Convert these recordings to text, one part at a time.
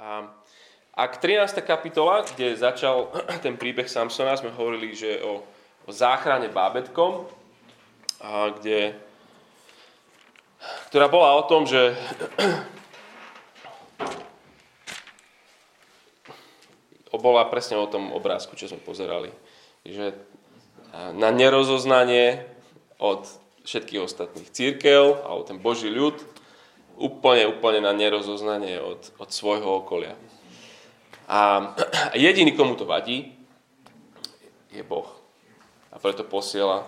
A, ak 13. kapitola, kde začal ten príbeh Samsona, sme hovorili, že o, o záchrane bábetkom, a kde, ktorá bola o tom, že bola presne o tom obrázku, čo sme pozerali. Že na nerozoznanie od všetkých ostatných církev, alebo ten Boží ľud, úplne, úplne na nerozoznanie od, od svojho okolia. A jediný, komu to vadí, je Boh. A preto posiela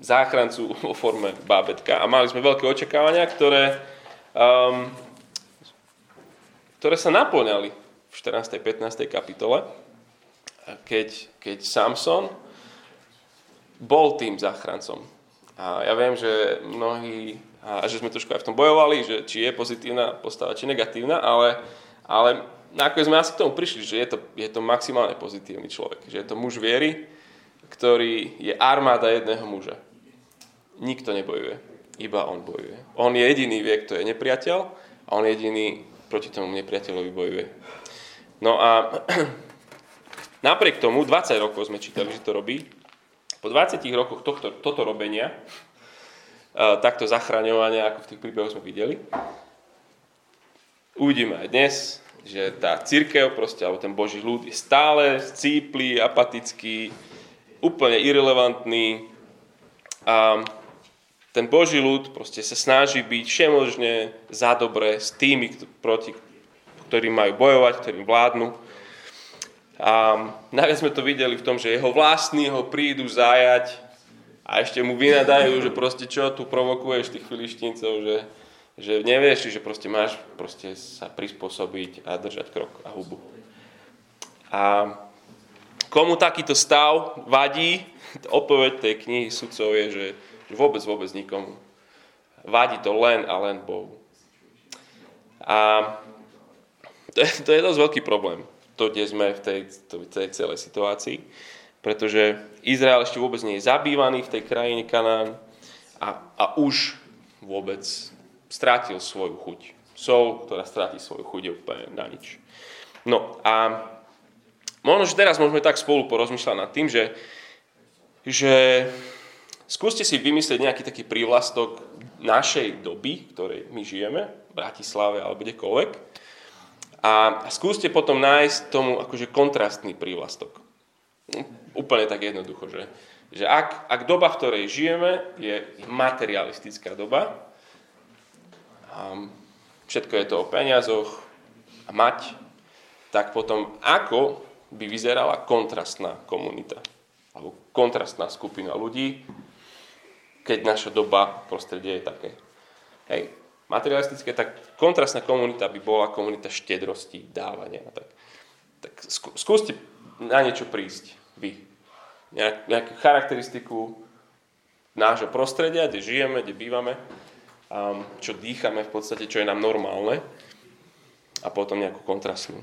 záchrancu vo forme bábetka. A mali sme veľké očakávania, ktoré, um, ktoré sa naplňali v 14. 15. kapitole, keď, keď Samson bol tým záchrancom. A ja viem, že mnohí, a že sme trošku aj v tom bojovali, že či je pozitívna postava, či negatívna, ale, ale nakoniec sme asi k tomu prišli, že je to, je to maximálne pozitívny človek. Že je to muž viery, ktorý je armáda jedného muža. Nikto nebojuje, iba on bojuje. On je jediný vie, kto je nepriateľ a on jediný proti tomu nepriateľovi bojuje. No a napriek tomu, 20 rokov sme čítali, že to robí, po 20 rokoch tohto, toto robenia, uh, takto zachraňovania, ako v tých príbehoch sme videli, uvidíme aj dnes, že tá církev, proste, alebo ten Boží ľud je stále scíplý, apatický, úplne irrelevantný a ten Boží ľud proste sa snaží byť všemožne za dobre s tými, proti ktorí majú bojovať, ktorí vládnu. A najviac sme to videli v tom, že jeho vlastní ho prídu zajať a ešte mu vynadajú, že proste čo tu provokuješ tých filištíncov, že, že nevieš, že proste máš proste sa prispôsobiť a držať krok a hubu. A komu takýto stav vadí, odpoveď tej knihy sudcov je, že vôbec, vôbec nikomu. Vadí to len a len Bohu. A to je, to je dosť veľký problém, to, kde sme v tej, tej celej situácii, pretože Izrael ešte vôbec nie je zabývaný v tej krajine Kanán a, a už vôbec strátil svoju chuť. Sol, ktorá stráti svoju chuť, je úplne na nič. No a možno, že teraz môžeme tak spolu porozmýšľať nad tým, že, že skúste si vymyslieť nejaký taký prívlastok našej doby, v ktorej my žijeme, v Bratislave alebo kdekoľvek, a skúste potom nájsť tomu akože kontrastný prívlastok. Úplne tak jednoducho, že, že ak, ak doba, v ktorej žijeme, je materialistická doba, a všetko je to o peniazoch a mať, tak potom ako by vyzerala kontrastná komunita alebo kontrastná skupina ľudí, keď naša doba prostredie je také. Hej, materialistické, tak kontrastná komunita by bola komunita štedrosti, dávania. Tak, tak skúste na niečo prísť vy. Nejak, nejakú charakteristiku nášho prostredia, kde žijeme, kde bývame, um, čo dýchame v podstate, čo je nám normálne a potom nejakú kontrastnú.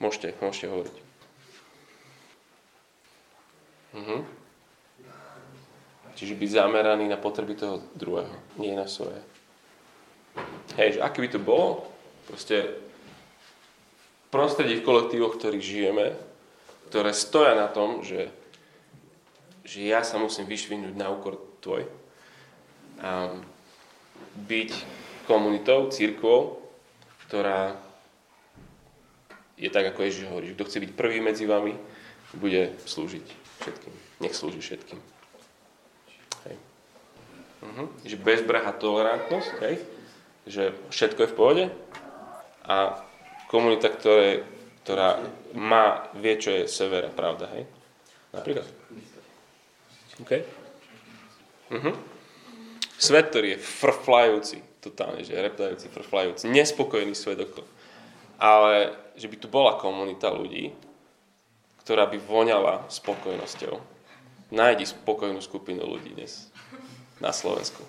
Môžete, môžete hovoriť. Mhm. Čiže byť zameraný na potreby toho druhého, nie na svoje. Hej, že aké by to bolo, proste prostredí v kolektívoch, ktorých žijeme, ktoré stoja na tom, že, že ja sa musím vyšvinúť na úkor tvoj. A byť komunitou, církvou, ktorá je tak, ako Ježiš hovorí, kto chce byť prvý medzi vami, bude slúžiť všetkým. Nech slúži všetkým. Hej. Uh-huh. Že bezbrahá tolerantnosť, hej? Že všetko je v pohode a komunita, ktoré, ktorá má, vie, čo je severa, pravda, hej? Napríklad. OK? Uh-huh. Svet, ktorý je frflajúci, totálne, že reptajúci, frflajúci, nespokojný svet okolo. Ale že by tu bola komunita ľudí, ktorá by voňala spokojnosťou. Nájdi spokojnú skupinu ľudí dnes na Slovensku.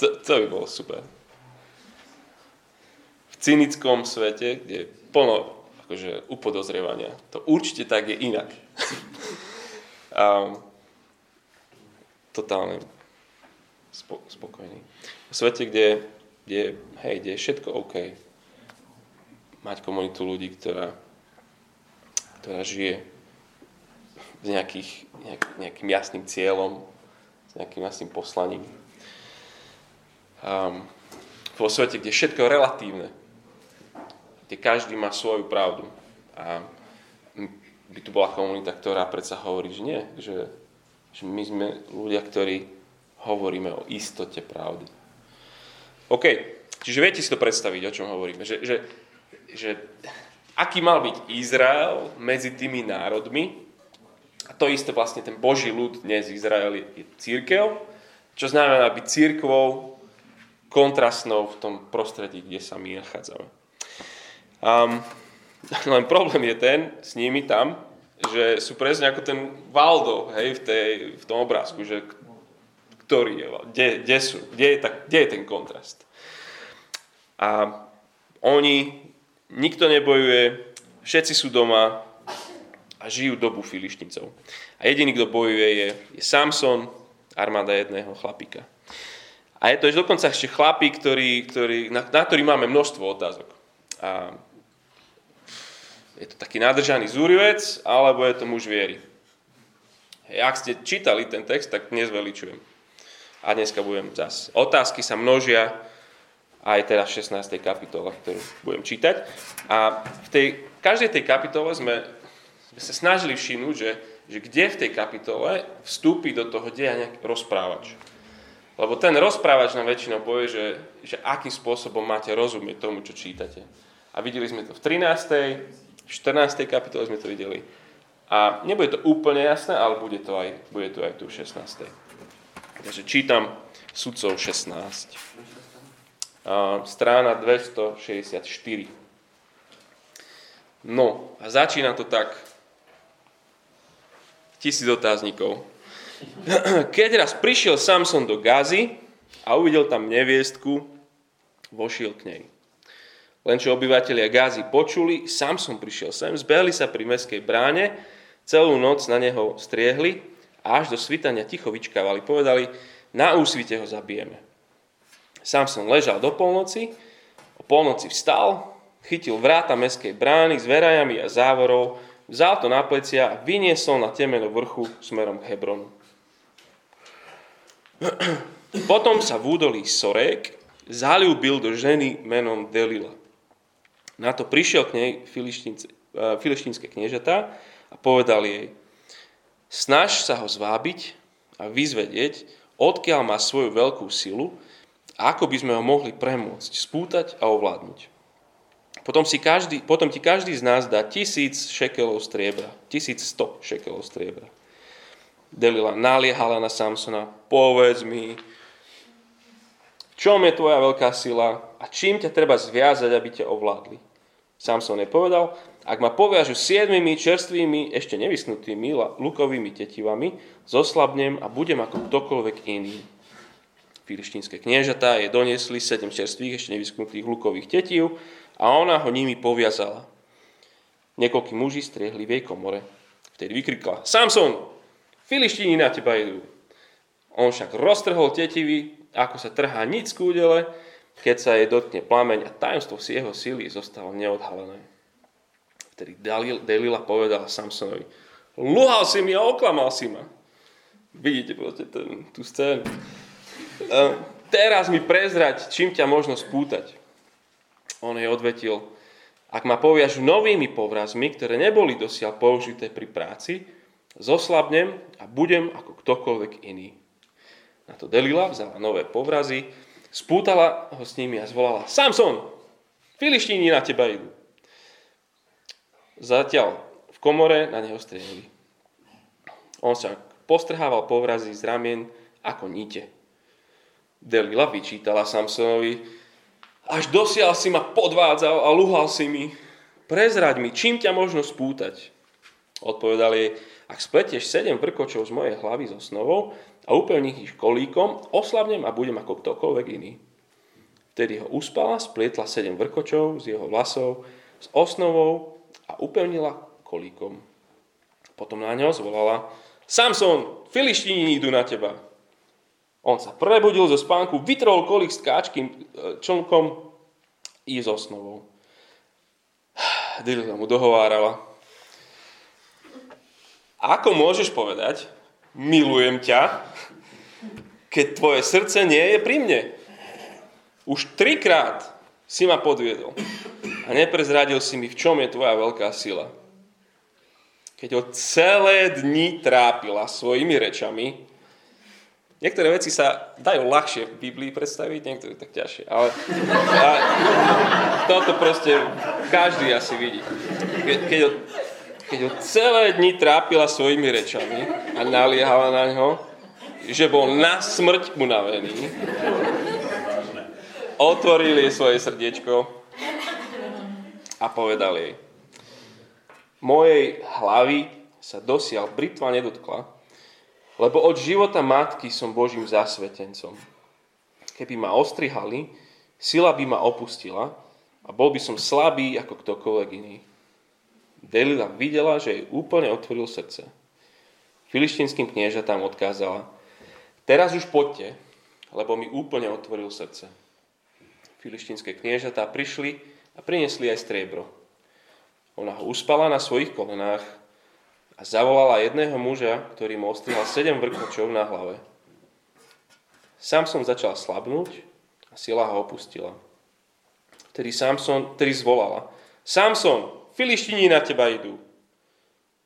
To, to by bolo super. V cynickom svete, kde je plno akože, upodozrievania, to určite tak je inak. um, totálne spo, spokojný. svete, kde, kde, hej, kde je všetko OK. Mať komunitu ľudí, ktorá, ktorá žije s nejakých, nejak, nejakým jasným cieľom, s nejakým jasným poslaním. Um, vo svete, kde všetko je relatívne, kde každý má svoju pravdu. A by tu bola komunita, ktorá predsa hovorí, že nie, že, že my sme ľudia, ktorí hovoríme o istote pravdy. OK, čiže viete si to predstaviť, o čom hovoríme. Že, že, že aký mal byť Izrael medzi tými národmi, a to isté vlastne ten Boží ľud dnes Izrael je, je církev, čo znamená byť církvou kontrastnou v tom prostredí, kde sa my nachádzame. Um, len problém je ten s nimi tam, že sú presne ako ten Valdo hej, v, tej, v tom obrázku, že ktorý je, kde, kde sú, kde je, tak, kde je ten kontrast. A oni, nikto nebojuje, všetci sú doma a žijú dobu filišnicov. A jediný, kto bojuje, je, je Samson, armáda jedného chlapika. A je to ešte dokonca ešte chlapík, ktorý, ktorý, na, na ktorý máme množstvo otázok. A je to taký nádržaný zúrivec, alebo je to muž viery. Hej, ak ste čítali ten text, tak dnes veličujem. A dneska budem zase. Otázky sa množia aj teraz v 16. kapitole, ktorú budem čítať. A v tej, každej tej kapitole sme, sme sa snažili všimnúť, že, že kde v tej kapitole vstúpi do toho deja nejaký rozprávač. Lebo ten rozprávač nám väčšinou povie, že, že akým spôsobom máte rozumieť tomu, čo čítate. A videli sme to v 13. v 14. kapitole sme to videli. A nebude to úplne jasné, ale bude to aj, bude to aj tu v 16. Takže čítam Sudcov 16. Strána 264. No, a začína to tak. Tisíc otáznikov. Keď raz prišiel Samson do Gazy a uvidel tam neviestku, vošiel k nej. Len čo obyvateľia Gázy počuli, Samson prišiel sem, zbehli sa pri meskej bráne, celú noc na neho striehli a až do svitania ticho vyčkávali. Povedali, na úsvite ho zabijeme. Samson ležal do polnoci, o polnoci vstal, chytil vráta meskej brány s verajami a závorou, vzal to na plecia a vyniesol na temeno vrchu smerom k Hebronu. Potom sa v údolí Sorek zalúbil do ženy menom Delila. Na to prišiel k nej filištínske kniežatá a povedal jej, Snaž sa ho zvábiť a vyzvedieť, odkiaľ má svoju veľkú silu ako by sme ho mohli premôcť, spútať a ovládnuť. Potom, si každý, potom ti každý z nás dá tisíc šekelov striebra, tisíc sto šekelov striebra. Delila naliehala na Samsona, povedz mi, v čom je tvoja veľká sila a čím ťa treba zviazať, aby ťa ovládli. Samson jej povedal, ak ma poviažu siedmimi čerstvými, ešte nevysknutými lukovými tetivami, zoslabnem a budem ako ktokoľvek iný. Filištínske kniežatá je doniesli sedem čerstvých, ešte nevysknutých lukových tetív a ona ho nimi poviazala. Niekoľkí muži striehli v jej komore. Vtedy vykrikla, Samson, filištíni na teba idú. On však roztrhol tetivy, ako sa trhá nic z kúdele, keď sa jej dotkne plameň a tajomstvo z jeho síly zostalo neodhalené. Vtedy Delila povedala Samsonovi, luhal si mi a oklamal si ma. Vidíte proste ten, tú scénu. Teraz mi prezrať, čím ťa možno spútať. On jej odvetil, ak ma poviažu novými povrazmi, ktoré neboli dosiaľ použité pri práci, zoslabnem a budem ako ktokoľvek iný. Na to Delila vzala nové povrazy, spútala ho s nimi a zvolala Samson, filištíni na teba idú. Zatiaľ v komore na neho strieľali. On sa postrhával povrazy z ramien ako nite. Delila vyčítala Samsonovi, až dosiaľ si ma podvádzal a luhal si mi. Prezraď mi, čím ťa možno spútať. Odpovedal jej, ak spletieš sedem vrkočov z mojej hlavy so snovou a upevníš ich kolíkom, oslavnem a budem ako ktokoľvek iný. Vtedy ho uspala, splietla sedem vrkočov z jeho vlasov s osnovou a upevnila kolíkom. Potom na ňo zvolala, Samson, filištíni idú na teba. On sa prebudil zo spánku, vytrol kolik s káčkým e, člnkom i s osnovou. Delilah mu dohovárala. Ako môžeš povedať, milujem ťa, keď tvoje srdce nie je pri mne? Už trikrát si ma podviedol a neprezradil si mi, v čom je tvoja veľká sila. Keď ho celé dni trápila svojimi rečami, niektoré veci sa dajú ľahšie v Biblii predstaviť, niektoré tak ťažšie, ale, ale toto proste každý asi vidí. Ke, keď, ho, keď ho celé dni trápila svojimi rečami a naliehala na ňo, že bol na smrť unavený, otvoril jej svoje srdiečko a povedal jej, mojej hlavy sa dosiaľ britva nedotkla, lebo od života matky som Božím zasvetencom. Keby ma ostrihali, sila by ma opustila a bol by som slabý ako ktokoľvek iný. Delila videla, že jej úplne otvoril srdce. Filištinským kniežatám odkázala, teraz už poďte, lebo mi úplne otvoril srdce. Filištinské kniežatá prišli a priniesli aj striebro. Ona ho uspala na svojich kolenách a zavolala jedného muža, ktorý mu ostrihal sedem vrkočov na hlave. Samson začal slabnúť a sila ho opustila. Vtedy Samson, vtedy zvolala. Samson, filištini na teba idú.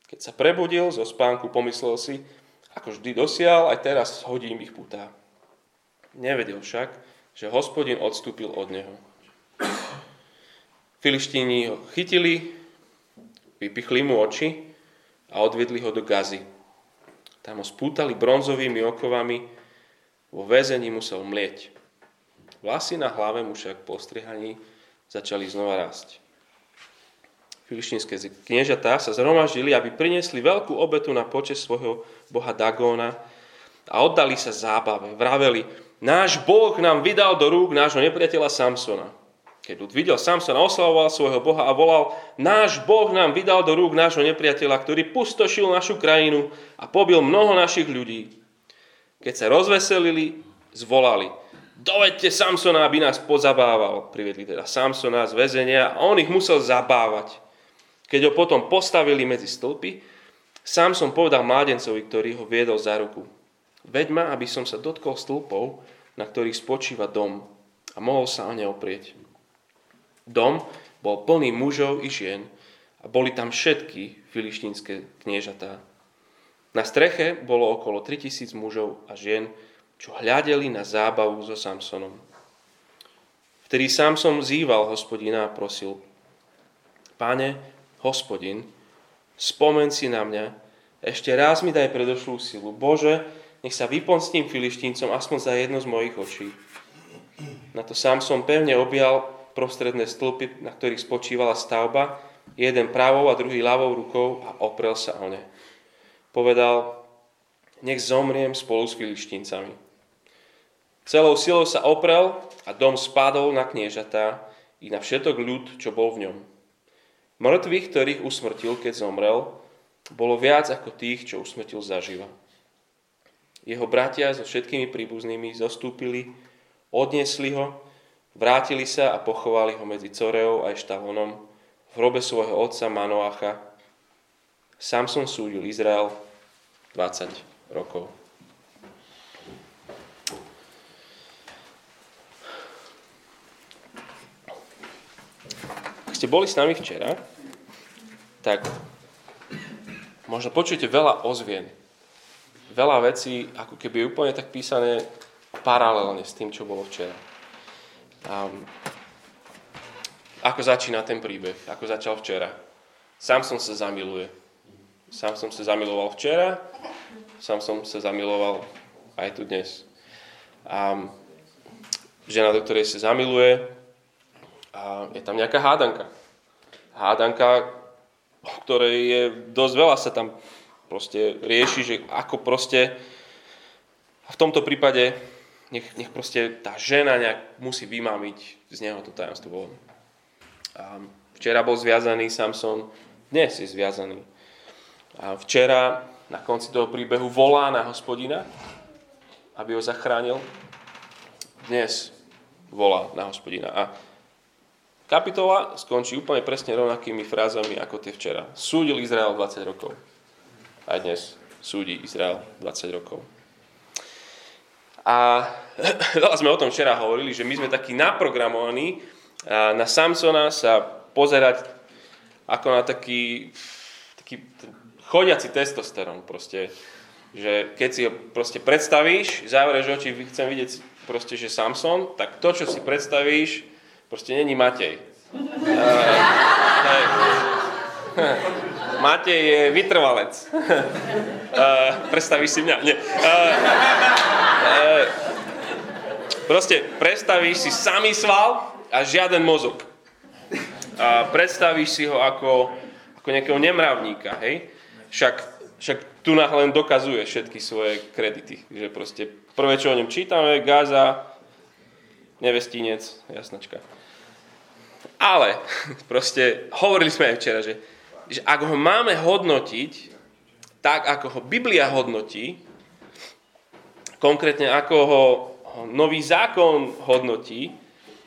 Keď sa prebudil zo spánku, pomyslel si, ako vždy dosial, aj teraz hodím ich putá. Nevedel však, že hospodin odstúpil od neho. Filištíni ho chytili, Vypichli mu oči a odvedli ho do gazy. Tam ho spútali bronzovými okovami, vo väzení musel mlieť. Vlasy na hlave mu však po strihaní začali znova rásť. Filištinské kniežatá sa zhromaždili, aby priniesli veľkú obetu na počet svojho boha Dagóna a oddali sa zábave. Vraveli, náš boh nám vydal do rúk nášho nepriateľa Samsona. Keď ľud videl Samsona, oslavoval svojho Boha a volal, náš Boh nám vydal do rúk nášho nepriateľa, ktorý pustošil našu krajinu a pobil mnoho našich ľudí. Keď sa rozveselili, zvolali, dovedte Samsona, aby nás pozabával. Privedli teda Samsona z väzenia a on ich musel zabávať. Keď ho potom postavili medzi stĺpy, Samson povedal mládencovi, ktorý ho viedol za ruku. Veď ma, aby som sa dotkol stĺpov, na ktorých spočíva dom a mohol sa o ne oprieť. Dom bol plný mužov i žien a boli tam všetky filištínske kniežatá. Na streche bolo okolo 3000 mužov a žien, čo hľadeli na zábavu so Samsonom. Vtedy Samson zýval hospodina a prosil, Pane, hospodin, spomen si na mňa, ešte raz mi daj predošlú silu. Bože, nech sa vypomstím filištíncom aspoň za jedno z mojich očí. Na to Samson pevne objal prostredné stĺpy, na ktorých spočívala stavba, jeden pravou a druhý ľavou rukou a oprel sa o ne. Povedal, nech zomriem spolu s filištíncami. Celou silou sa oprel a dom spadol na kniežatá i na všetok ľud, čo bol v ňom. Mŕtvych, ktorých usmrtil, keď zomrel, bolo viac ako tých, čo usmrtil zaživa. Jeho bratia so všetkými príbuznými zostúpili, odniesli ho Vrátili sa a pochovali ho medzi Coreou a Eštahonom v hrobe svojho otca Manoacha. Samson súdil Izrael 20 rokov. Ste boli s nami včera, tak možno počujete veľa ozvien. Veľa vecí, ako keby úplne tak písané paralelne s tým, čo bolo včera. Um, ako začína ten príbeh? Ako začal včera? Sám som sa zamiluje. Sám som sa zamiloval včera, sám som sa zamiloval aj tu dnes. Um, žena, do ktorej sa zamiluje, a je tam nejaká hádanka. Hádanka, o ktorej je dosť veľa sa tam proste rieši, že ako proste v tomto prípade nech, nech proste tá žena nejak musí vymámiť z neho to tajomstvo. A včera bol zviazaný Samson, dnes je zviazaný. A včera na konci toho príbehu volá na hospodina aby ho zachránil, dnes volá na hospodina. A kapitola skončí úplne presne rovnakými frázami ako tie včera. Súdil Izrael 20 rokov. A dnes súdi Izrael 20 rokov. A veľa sme o tom včera hovorili, že my sme takí naprogramovaní na Samsona sa pozerať ako na taký, taký chodiaci testosterón proste. Že keď si ho proste predstavíš, zavrieš oči, chcem vidieť proste, že Samson, tak to, čo si predstavíš, proste není Matej. Uh, Matej je vytrvalec. Uh, predstavíš si mňa? Nie. Uh, proste predstavíš si samý sval a žiaden mozog a predstavíš si ho ako, ako nejakého nemravníka, hej? Však, však tu len dokazuje všetky svoje kredity. Že proste prvé, čo o ňom čítame, Gaza, nevestinec, jasnačka. Ale proste hovorili sme aj včera, že, že ak ho máme hodnotiť tak, ako ho Biblia hodnotí, konkrétne ako ho, nový zákon hodnotí,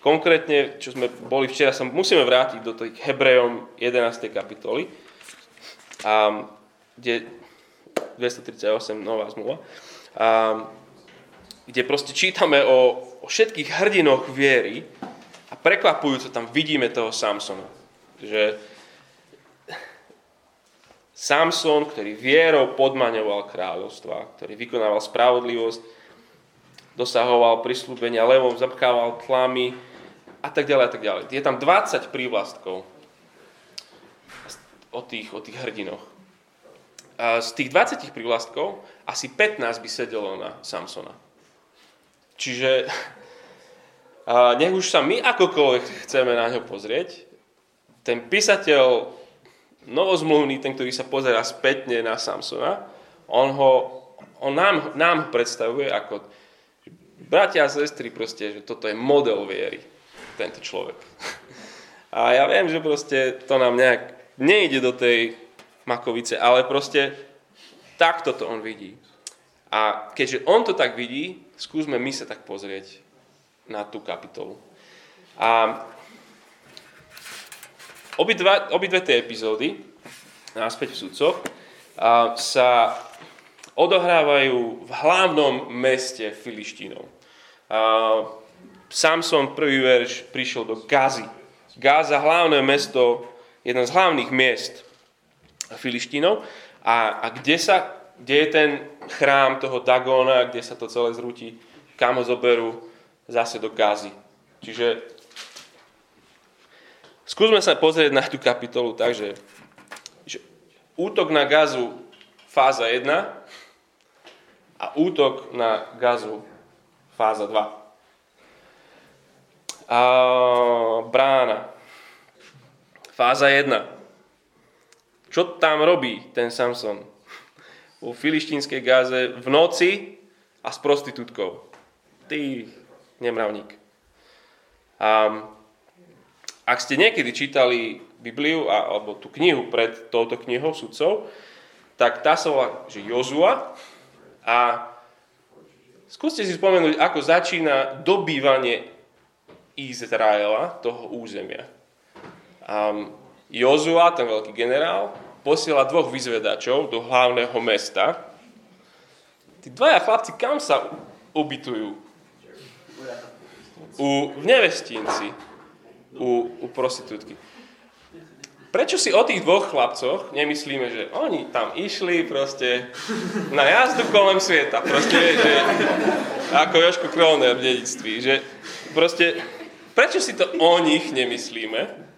Konkrétne, čo sme boli včera, sa musíme vrátiť do tých Hebrejom 11. kapitoly, a, kde 238, nová zmluva, a, kde proste čítame o, o všetkých hrdinoch viery a prekvapujúco tam vidíme toho Samsona. Že Samson, ktorý vierou podmaňoval kráľovstva, ktorý vykonával spravodlivosť, dosahoval prislúbenia levom, zapkával tlamy, a tak ďalej a tak ďalej. Je tam 20 prívlastkov o tých, o tých hrdinoch. A z tých 20 prívlastkov asi 15 by sedelo na Samsona. Čiže a nech už sa my akokoľvek chceme na ňo pozrieť, ten písateľ novozmluvný, ten, ktorý sa pozera spätne na Samsona, on, ho, on nám, nám predstavuje ako bratia a sestry proste, že toto je model viery tento človek. A ja viem, že proste to nám nejak nejde do tej makovice, ale proste takto to on vidí. A keďže on to tak vidí, skúsme my sa tak pozrieť na tú kapitolu. A obidva, obidve tie epizódy, náspäť v sudcoch, sa odohrávajú v hlavnom meste Filištínov. Samson, prvý verš, prišiel do Gazy. Gaza, hlavné mesto, jeden z hlavných miest Filištínov. A, a kde, sa, kde je ten chrám toho Dagona, kde sa to celé zrúti, kam ho zoberú zase do Gazy. Čiže skúsme sa pozrieť na tú kapitolu tak, že, útok na Gazu fáza 1 a útok na Gazu fáza 2 a brána. Fáza 1. Čo tam robí ten Samson? Vo filištínskej gáze v noci a s prostitútkou. Ty nemravník. A ak ste niekedy čítali Bibliu alebo tú knihu pred touto knihou sudcov, tak tá sa volá, že Jozua a skúste si spomenúť, ako začína dobývanie Izraela, toho územia. A Jozua, ten veľký generál, posiela dvoch vyzvedačov do hlavného mesta. Tí dvaja chlapci kam sa ubytujú? U, nevestinci, u, u prostitútky. Prečo si o tých dvoch chlapcoch nemyslíme, že oni tam išli proste na jazdu kolem sveta, proste, že ako Joško Kroner v dedictví, že proste Prečo si to o nich nemyslíme?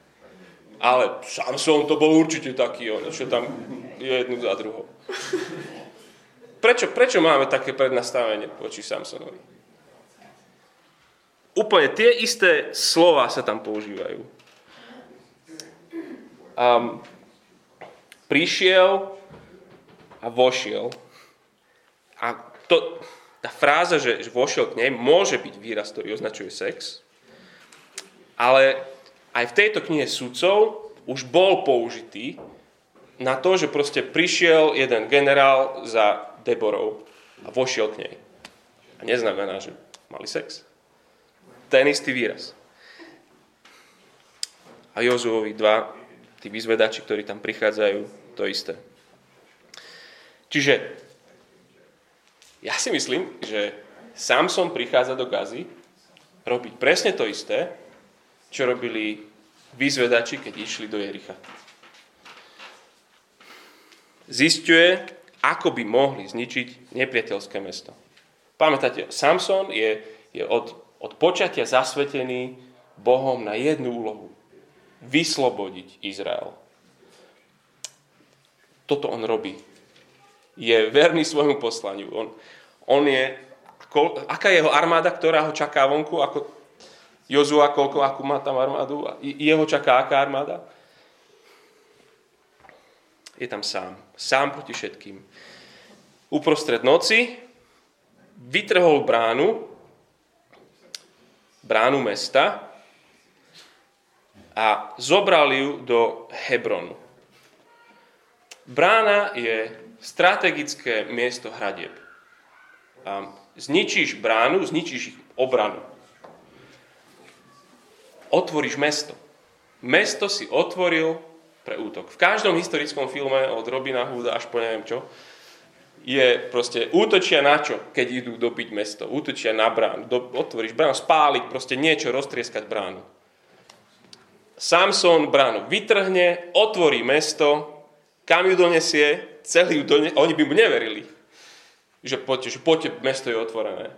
Ale Samson to bol určite taký, on, čo tam je jednu za druhou. Prečo, prečo máme také prednastavenie voči Samsonovi? Úplne tie isté slova sa tam používajú. Um, prišiel a vošiel. A to, tá fráza, že, že vošiel k nej, môže byť výraz, ktorý označuje sex, ale aj v tejto knihe sudcov už bol použitý na to, že proste prišiel jeden generál za Deborou a vošiel k nej. A neznamená, že mali sex. Ten istý výraz. A Jozuovi dva, tí vyzvedači, ktorí tam prichádzajú, to isté. Čiže ja si myslím, že Samson prichádza do Gazy robiť presne to isté, čo robili vyzvedači, keď išli do Jericha. Zistuje, ako by mohli zničiť nepriateľské mesto. Pamätáte, Samson je, je od, od počatia zasvetený Bohom na jednu úlohu. Vyslobodiť Izrael. Toto on robí. Je verný svojmu poslaniu. On, on je, aká je jeho armáda, ktorá ho čaká vonku, ako Jozua, koľko, akú má tam armádu, jeho čaká aká armáda? Je tam sám. Sám proti všetkým. Uprostred noci vytrhol bránu, bránu mesta a zobral ju do Hebronu. Brána je strategické miesto hradieb. Zničíš bránu, zničíš ich obranu. Otvoríš mesto. Mesto si otvoril pre útok. V každom historickom filme od Robina Hooda až po neviem čo, je proste útočia na čo, keď idú dobiť mesto. Útočia na bránu. Do, otvoríš bránu, spáliť, proste niečo, roztrieskať bránu. Samson bránu vytrhne, otvorí mesto, kam ju donesie, celý ju donesie, oni by mu neverili, že poďte, že poďte, mesto je otvorené.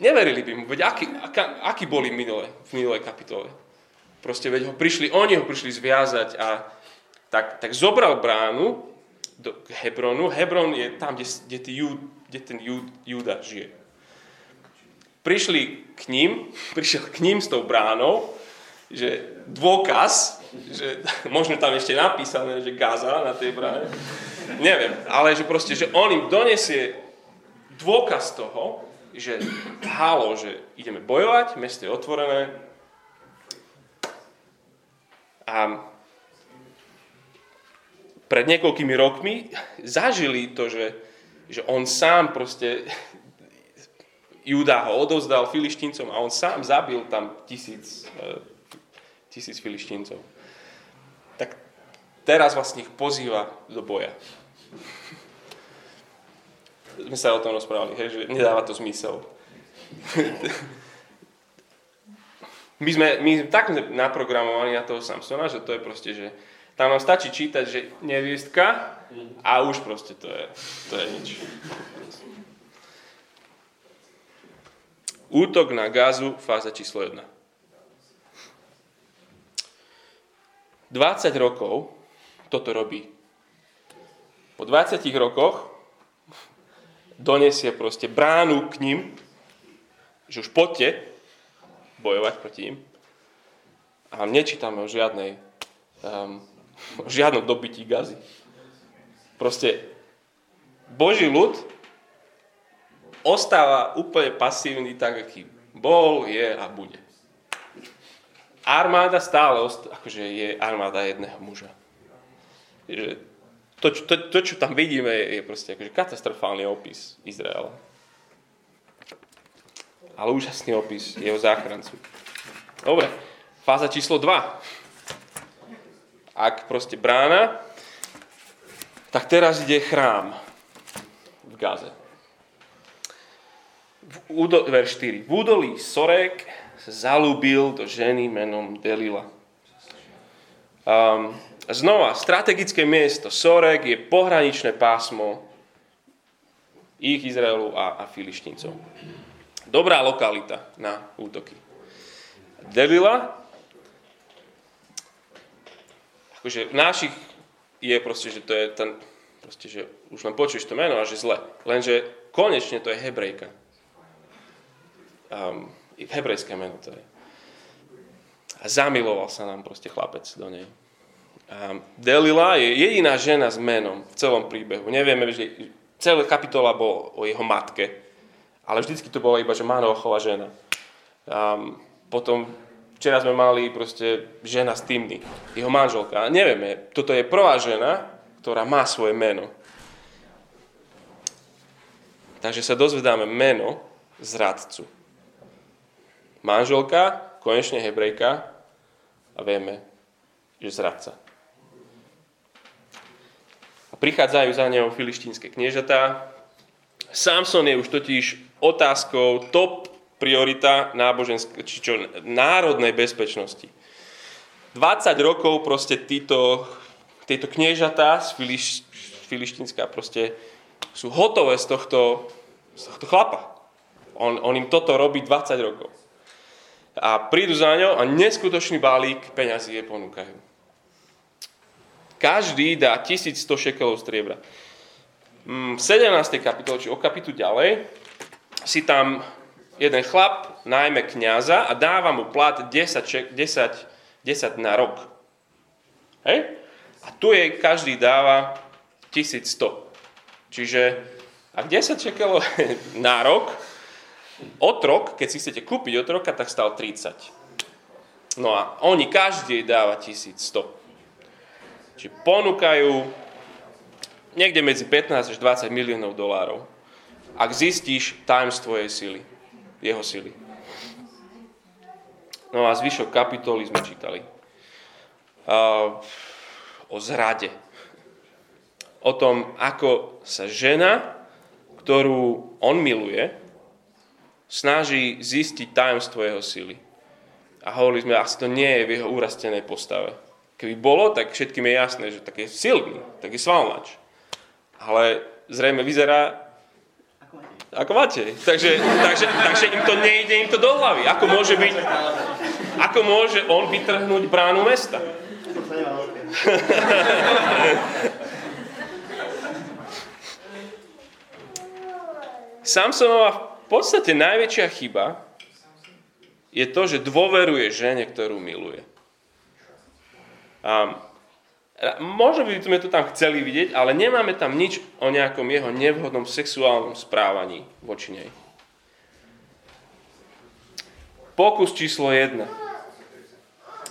Neverili by mu, veď aký, aká, aký boli minule, v minulej kapitole. Proste veď ho prišli, oni ho prišli zviazať a tak, tak zobral bránu, do Hebronu. Hebron je tam, kde, kde, Júd, kde ten Júd, Júda žije. Prišli k ním, prišiel k ním s tou bránou, že dôkaz, že možno tam ešte napísané, že Gaza na tej bráne, neviem, ale že proste, že on im donesie dôkaz toho, že halo, že ideme bojovať, mesto je otvorené a pred niekoľkými rokmi zažili to, že, že on sám proste Judá ho odovzdal filištíncom a on sám zabil tam tisíc, e, tisíc filištíncov. Tak teraz vlastne ich pozýva do boja. Sme sa o tom rozprávali, hej, že nedáva to zmysel. my sme, my tak sme naprogramovaní na toho Samsona, že to je proste, že tam nám stačí čítať, že neviestka a už proste to je, to je nič. Útok na Gazu, fáza číslo 1. 20 rokov toto robí. Po 20 rokoch donesie proste bránu k ním, že už poďte bojovať proti ním. A nečítame o žiadnej um, žiadnom dobytí gazy. Proste Boží ľud ostáva úplne pasívny tak, aký bol, je a bude. Armáda stále ostá, akože je armáda jedného muža. To, to, to, čo tam vidíme, je proste akože katastrofálny opis Izraela. Ale úžasný opis jeho záchrancu. Dobre, fáza číslo 2 ak proste brána, tak teraz ide chrám v Gaze. V údo, verš 4. V údolí Sorek zalúbil do ženy menom Delila. Um, znova, strategické miesto Sorek je pohraničné pásmo ich Izraelu a, a Filištíncov. Dobrá lokalita na útoky. Delila akože v našich je proste, že to je ten, proste, že už len počuješ to meno a že zle. Lenže konečne to je hebrejka. Um, hebrejské meno to je. A zamiloval sa nám proste chlapec do nej. Um, Delila je jediná žena s menom v celom príbehu. Nevieme, že celá kapitola bol o jeho matke, ale vždycky to bolo iba, že Mánochová žena. Um, potom Včera sme mali proste žena z Tymny, jeho manželka. Nevieme, toto je prvá žena, ktorá má svoje meno. Takže sa dozvedáme meno zradcu. Manželka, konečne hebrejka a vieme, že zradca. A prichádzajú za ňou filištínske kniežatá. Samson je už totiž otázkou top priorita náboženskej, či čo, národnej bezpečnosti. 20 rokov proste títo, tieto kniežatá z Filiš, Filištínska proste sú hotové z tohto, z tohto chlapa. On, on im toto robí 20 rokov. A prídu za ňou a neskutočný balík peňazí je ponúkajú. Každý dá 1100 šekelov striebra. Mm, v 17. kapitole, či o kapitu ďalej, si tam jeden chlap najmä kniaza a dáva mu plat 10, 10, 10 na rok. Hej? A tu je každý dáva 1100. Čiže ak 10 šekelov na rok, otrok, keď si chcete kúpiť otroka, tak stal 30. No a oni každý dáva 1100. Čiže ponúkajú niekde medzi 15 až 20 miliónov dolárov. Ak zistíš tajomstvo jej sily, jeho sily. No a zvyšok kapitoly sme čítali. O zrade. O tom, ako sa žena, ktorú on miluje, snaží zistiť tajomstvo jeho sily. A hovorili sme, asi to nie je v jeho urastenej postave. Keby bolo, tak všetkým je jasné, že tak je silný, tak je svalnač. Ale zrejme vyzerá ako máte. Takže, takže, takže im to nejde im to do hlavy. Ako môže byť, ako môže on vytrhnúť bránu mesta? Samsonova v podstate najväčšia chyba je to, že dôveruje žene, ktorú miluje. A možno by sme to tam chceli vidieť, ale nemáme tam nič o nejakom jeho nevhodnom sexuálnom správaní voči nej. Pokus číslo 1.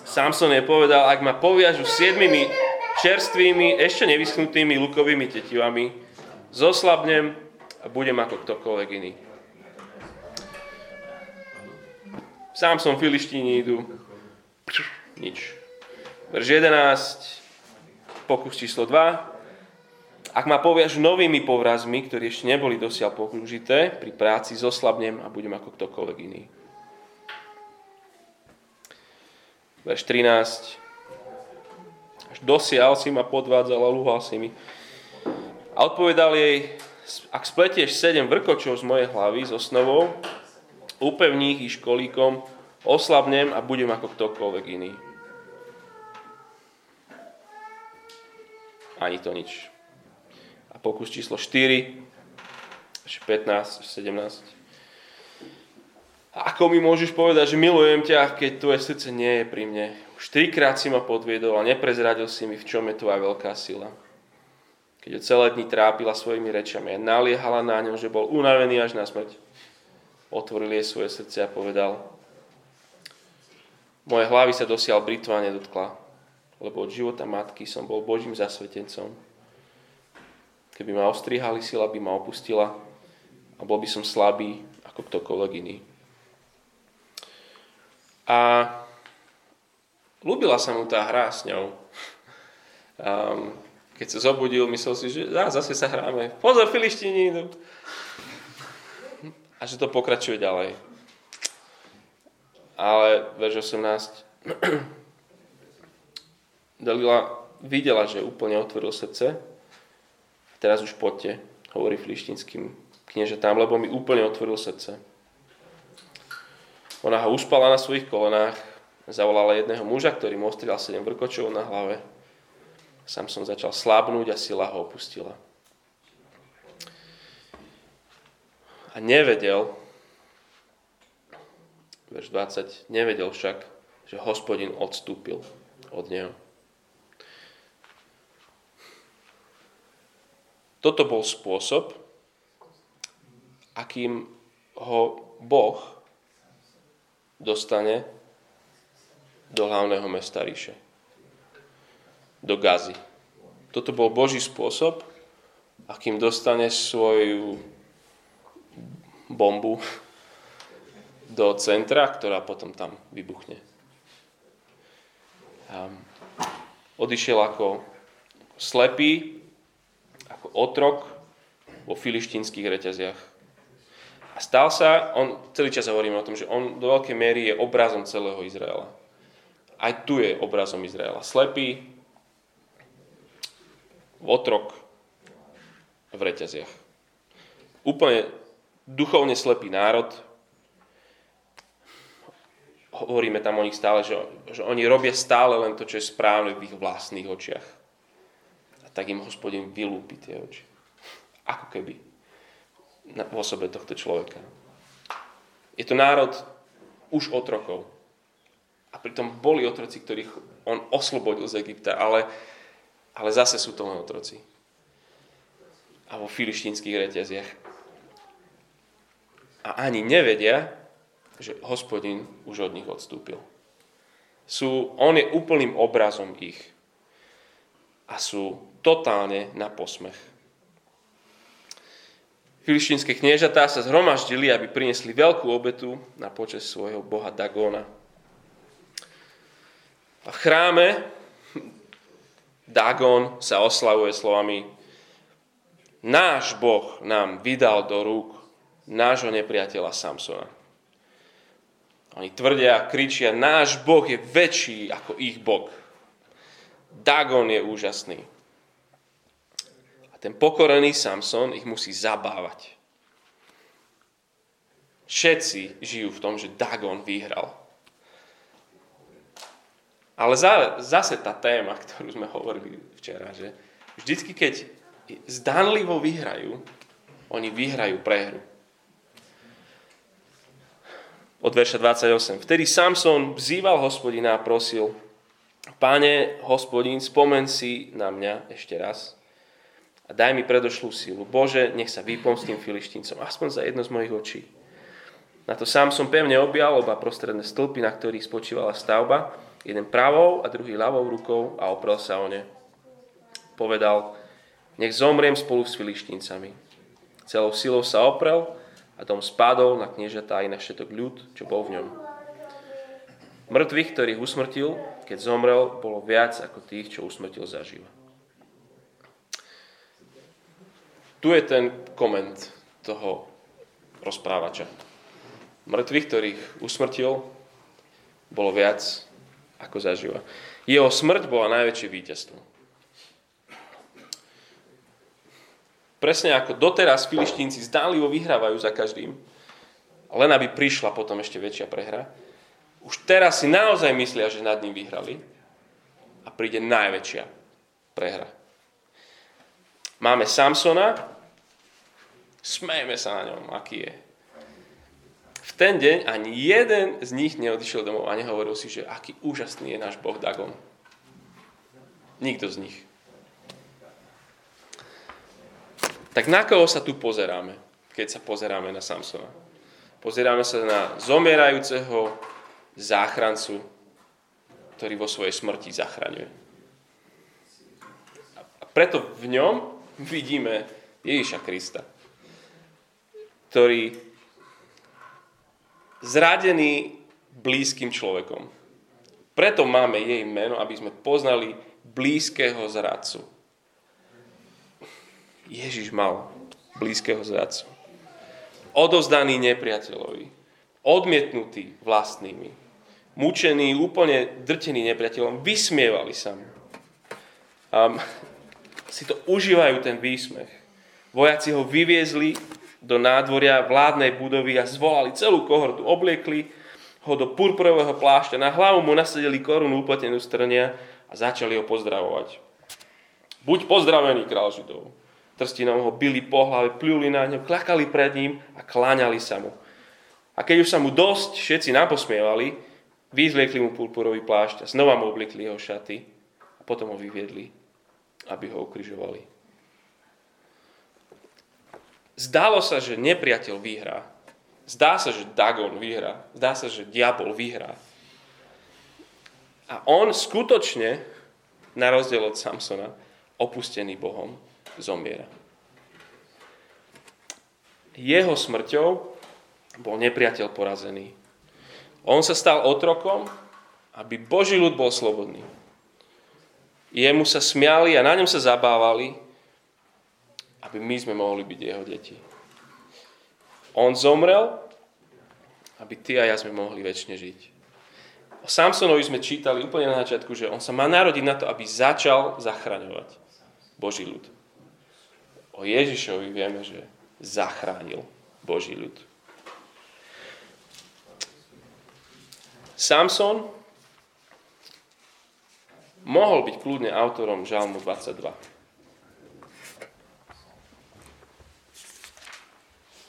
Samson je povedal, ak ma poviažu siedmimi čerstvými, ešte nevyschnutými lukovými tetivami, zoslabnem a budem ako ktokoľvek iný. Sám som filištíni idú. Nič. Verž 11, pokus číslo 2. Ak ma poviaž novými povrazmi, ktorí ešte neboli dosiaľ použité, pri práci zoslabnem a budem ako ktokoľvek iný. Verš 13. Až dosiaľ si ma podvádzal a lúhal si mi. A odpovedal jej, ak spletieš sedem vrkočov z mojej hlavy s osnovou, upevní ich školíkom, oslabnem a budem ako ktokoľvek iný. Ani to nič. A pokus číslo 4, až 15, až 17. A ako mi môžeš povedať, že milujem ťa, keď tvoje srdce nie je pri mne? Už trikrát si ma podviedol a neprezradil si mi, v čom je tvoja veľká sila. Keď ho celé dni trápila svojimi rečami a naliehala na ňom, že bol unavený až na smrť, otvoril jej svoje srdce a povedal, moje hlavy sa dosiaľ britva nedotkla, lebo od života matky som bol Božím zasvetencom. Keby ma ostrihali, sila by ma opustila a bol by som slabý ako ktokoľvek iný. A ľúbila sa mu tá hra s ňou. Um, keď sa zobudil, myslel si, že á, zase sa hráme. Pozor, filištini idú. A že to pokračuje ďalej. Ale verš 18. Dalila videla, že úplne otvoril srdce. Teraz už poďte, hovorí flištinským kniežatám, lebo mi úplne otvoril srdce. Ona ho uspala na svojich kolenách, zavolala jedného muža, ktorý mu ostrihal sedem vrkočov na hlave. Sam som začal slabnúť a sila ho opustila. A nevedel, verš 20, nevedel však, že hospodin odstúpil od neho. Toto bol spôsob, akým ho Boh dostane do hlavného mesta ríše. Do Gazy. Toto bol Boží spôsob, akým dostane svoju bombu do centra, ktorá potom tam vybuchne. Um, odišiel ako slepý, ako otrok vo filištínskych reťaziach. A stal sa, on, celý čas hovoríme o tom, že on do veľkej miery je obrazom celého Izraela. Aj tu je obrazom Izraela. Slepý, otrok v reťaziach. Úplne duchovne slepý národ. Hovoríme tam o nich stále, že, že oni robia stále len to, čo je správne v ich vlastných očiach. Tak im hospodin vylúpi tie oči. Ako keby v osobe tohto človeka. Je to národ už otrokov. A pritom boli otroci, ktorých on oslobodil z Egypta, ale, ale zase sú to len otroci. A vo filištínskych reťaziach. A ani nevedia, že hospodin už od nich odstúpil. Sú, on je úplným obrazom ich. A sú totálne na posmech. Filištínske kniežatá sa zhromaždili, aby priniesli veľkú obetu na počas svojho boha Dagóna. A v chráme Dagon sa oslavuje slovami Náš Boh nám vydal do rúk nášho nepriateľa Samsona. Oni tvrdia kričia, náš Boh je väčší ako ich Boh. Dagon je úžasný. A ten pokorený Samson ich musí zabávať. Všetci žijú v tom, že Dagon vyhral. Ale za, zase tá téma, ktorú sme hovorili včera, že vždycky, keď zdanlivo vyhrajú, oni vyhrajú prehru. Od verša 28. Vtedy Samson vzýval hospodina a prosil, Pane, hospodín, spomen si na mňa ešte raz a daj mi predošlú sílu. Bože, nech sa vypomstím filištíncom, aspoň za jedno z mojich očí. Na to sám som pevne objal oba prostredné stĺpy, na ktorých spočívala stavba jeden pravou a druhý ľavou rukou a oprel sa o ne. Povedal, nech zomriem spolu s filištíncami. Celou silou sa oprel a dom spadol na kniežatá aj na všetok ľud, čo bol v ňom. Mŕtvych, ktorých usmrtil, keď zomrel, bolo viac ako tých, čo usmrtil zaživa. Tu je ten koment toho rozprávača. Mŕtvych, ktorých usmrtil, bolo viac ako zažíva. Jeho smrť bola najväčšie víťazstvo. Presne ako doteraz filištínci zdánlivo vyhrávajú za každým, len aby prišla potom ešte väčšia prehra, už teraz si naozaj myslia, že nad ním vyhrali a príde najväčšia prehra. Máme Samsona, smejme sa na ňom, aký je v ten deň ani jeden z nich neodišiel domov a nehovoril si, že aký úžasný je náš Boh Dagon. Nikto z nich. Tak na koho sa tu pozeráme, keď sa pozeráme na Samsona? Pozeráme sa na zomierajúceho záchrancu, ktorý vo svojej smrti zachraňuje. A preto v ňom vidíme Ježiša Krista, ktorý zradený blízkym človekom. Preto máme jej meno, aby sme poznali blízkeho zradcu. Ježiš mal blízkeho zradcu. Odozdaný nepriateľovi. Odmietnutý vlastnými. Mučený, úplne drtený nepriateľom. Vysmievali sa mu. Um, si to užívajú ten výsmech. Vojaci ho vyviezli do nádvoria vládnej budovy a zvolali celú kohortu, obliekli ho do purpurového plášťa, na hlavu mu nasadili korunu upletenú strnia a začali ho pozdravovať. Buď pozdravený, král Židov. Trstinom ho bili po hlave, pľuli na ňo, klakali pred ním a kláňali sa mu. A keď už sa mu dosť všetci naposmievali, vyzliekli mu purpurový plášť a znova mu obliekli jeho šaty a potom ho vyviedli, aby ho ukrižovali. Zdalo sa, že nepriateľ vyhrá. Zdá sa, že Dagon vyhrá. Zdá sa, že diabol vyhrá. A on skutočne, na rozdiel od Samsona, opustený Bohom, zomiera. Jeho smrťou bol nepriateľ porazený. On sa stal otrokom, aby Boží ľud bol slobodný. Jemu sa smiali a na ňom sa zabávali, aby my sme mohli byť jeho deti. On zomrel, aby ty a ja sme mohli väčšine žiť. O Samsonovi sme čítali úplne na začiatku, že on sa má narodiť na to, aby začal zachraňovať Boží ľud. O Ježišovi vieme, že zachránil Boží ľud. Samson mohol byť kľudne autorom Žalmu 22.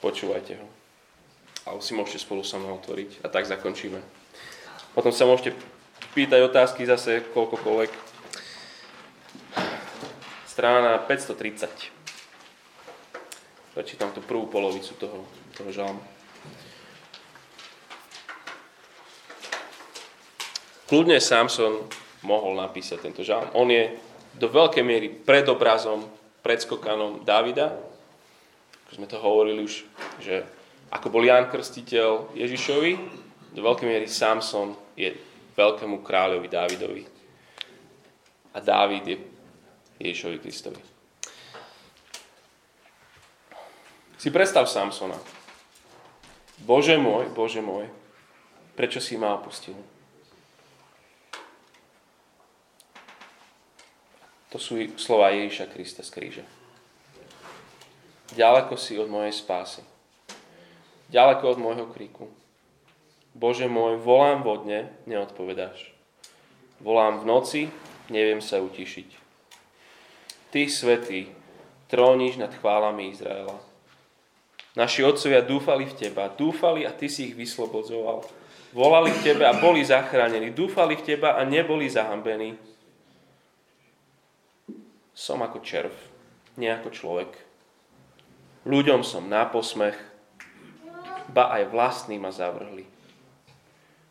Počúvajte ho. Ale si môžete spolu sa mnou otvoriť a tak zakončíme. Potom sa môžete pýtať otázky zase koľkokoľvek. Strana 530. Prečítam tú prvú polovicu toho, toho žalmu. Kľudne Samson mohol napísať tento žalm. On je do veľkej miery predobrazom, predskokanom Davida. Ako sme to hovorili už, že ako bol Ján Krstiteľ Ježišovi, do veľkej miery Samson je veľkému kráľovi Dávidovi. A Dávid je Ježišovi Kristovi. Si predstav Samsona. Bože môj, Bože môj, prečo si ma opustil? To sú slova Ježiša Krista z kríža. Ďaleko si od mojej spásy. Ďaleko od môjho kríku. Bože môj, volám vodne, neodpovedáš. Volám v noci, neviem sa utišiť. Ty, svetý, tróniš nad chválami Izraela. Naši otcovia dúfali v teba, dúfali a ty si ich vyslobodzoval. Volali k tebe a boli zachránení, dúfali v teba a neboli zahambení som ako červ, nie ako človek. Ľuďom som na posmech, ba aj vlastní ma zavrhli.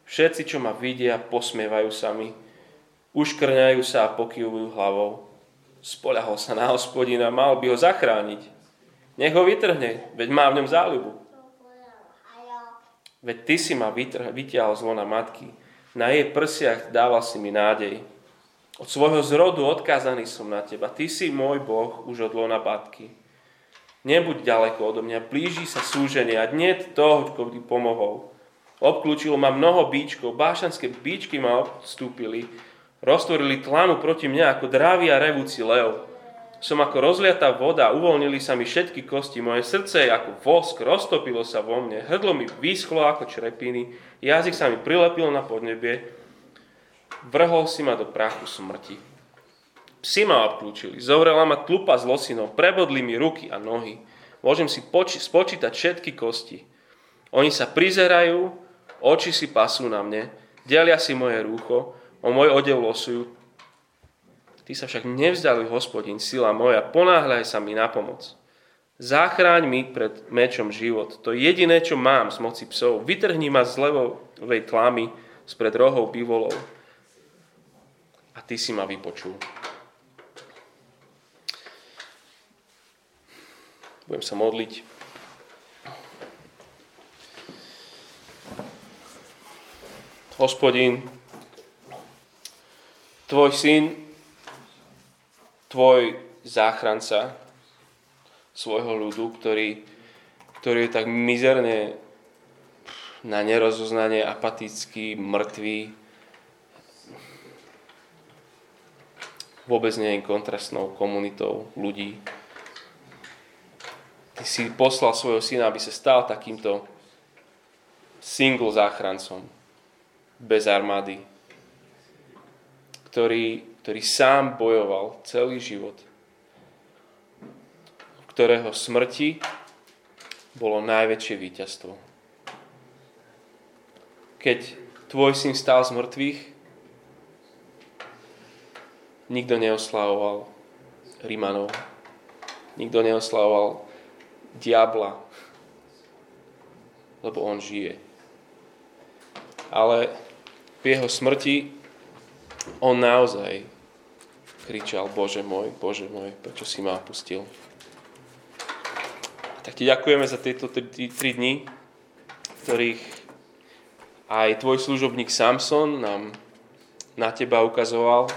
Všetci, čo ma vidia, posmievajú sa mi, uškrňajú sa a pokyvujú hlavou. Spoľahol sa na hospodina, mal by ho zachrániť. Nech ho vytrhne, veď má v ňom záľubu. Veď ty si ma vyťahol z lona matky, na jej prsiach dával si mi nádej. Od svojho zrodu odkázaný som na teba. Ty si môj Boh už od lona batky. Nebuď ďaleko odo mňa, blíži sa súženie a dne toho, kto by pomohol. Obklúčilo ma mnoho bíčkov, bášanské bíčky ma odstúpili, roztvorili tlanu proti mňa ako drávy a revúci lev. Som ako rozliatá voda, uvoľnili sa mi všetky kosti, moje srdce je ako vosk, roztopilo sa vo mne, hrdlo mi vyschlo ako črepiny, jazyk sa mi prilepil na podnebie, vrhol si ma do prachu smrti. Psi ma obklúčili, zovrela ma tlupa s losinou, prebodli mi ruky a nohy. Môžem si poči- spočítať všetky kosti. Oni sa prizerajú, oči si pasú na mne, delia si moje rúcho, o môj odev losujú. Ty sa však nevzdali, hospodin, sila moja, ponáhľaj sa mi na pomoc. Záchráň mi pred mečom život. To je jediné, čo mám z moci psov. Vytrhni ma z levovej tlamy, spred rohov bivolov ty si ma vypočul. Budem sa modliť. Hospodin, tvoj syn, tvoj záchranca svojho ľudu, ktorý, ktorý je tak mizerne na nerozoznanie apatický, mŕtvý, vôbec nie je kontrastnou komunitou ľudí. Ty si poslal svojho syna, aby sa stal takýmto single záchrancom, bez armády, ktorý, ktorý sám bojoval celý život, ktorého smrti bolo najväčšie víťazstvo. Keď tvoj syn stál z mŕtvych, nikto neoslavoval Rimanov. Nikto neoslavoval diabla, lebo on žije. Ale v jeho smrti on naozaj kričal, Bože môj, Bože môj, prečo si ma opustil. Tak ti ďakujeme za tieto tri, tri dni, v ktorých aj tvoj služobník Samson nám na teba ukazoval.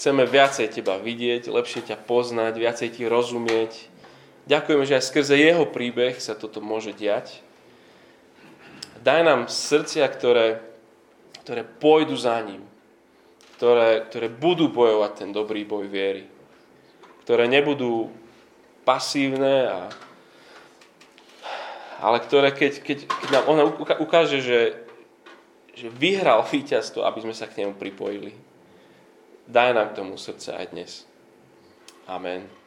Chceme viacej teba vidieť, lepšie ťa poznať, viacej ti rozumieť. Ďakujeme, že aj skrze jeho príbeh sa toto môže diať. Daj nám srdcia, ktoré, ktoré pôjdu za ním, ktoré, ktoré budú bojovať ten dobrý boj viery, ktoré nebudú pasívne, a, ale ktoré, keď, keď, keď nám ona ukáže, že, že vyhral víťazstvo, aby sme sa k nemu pripojili. Daj nám k tomu srdce aj dnes. Amen.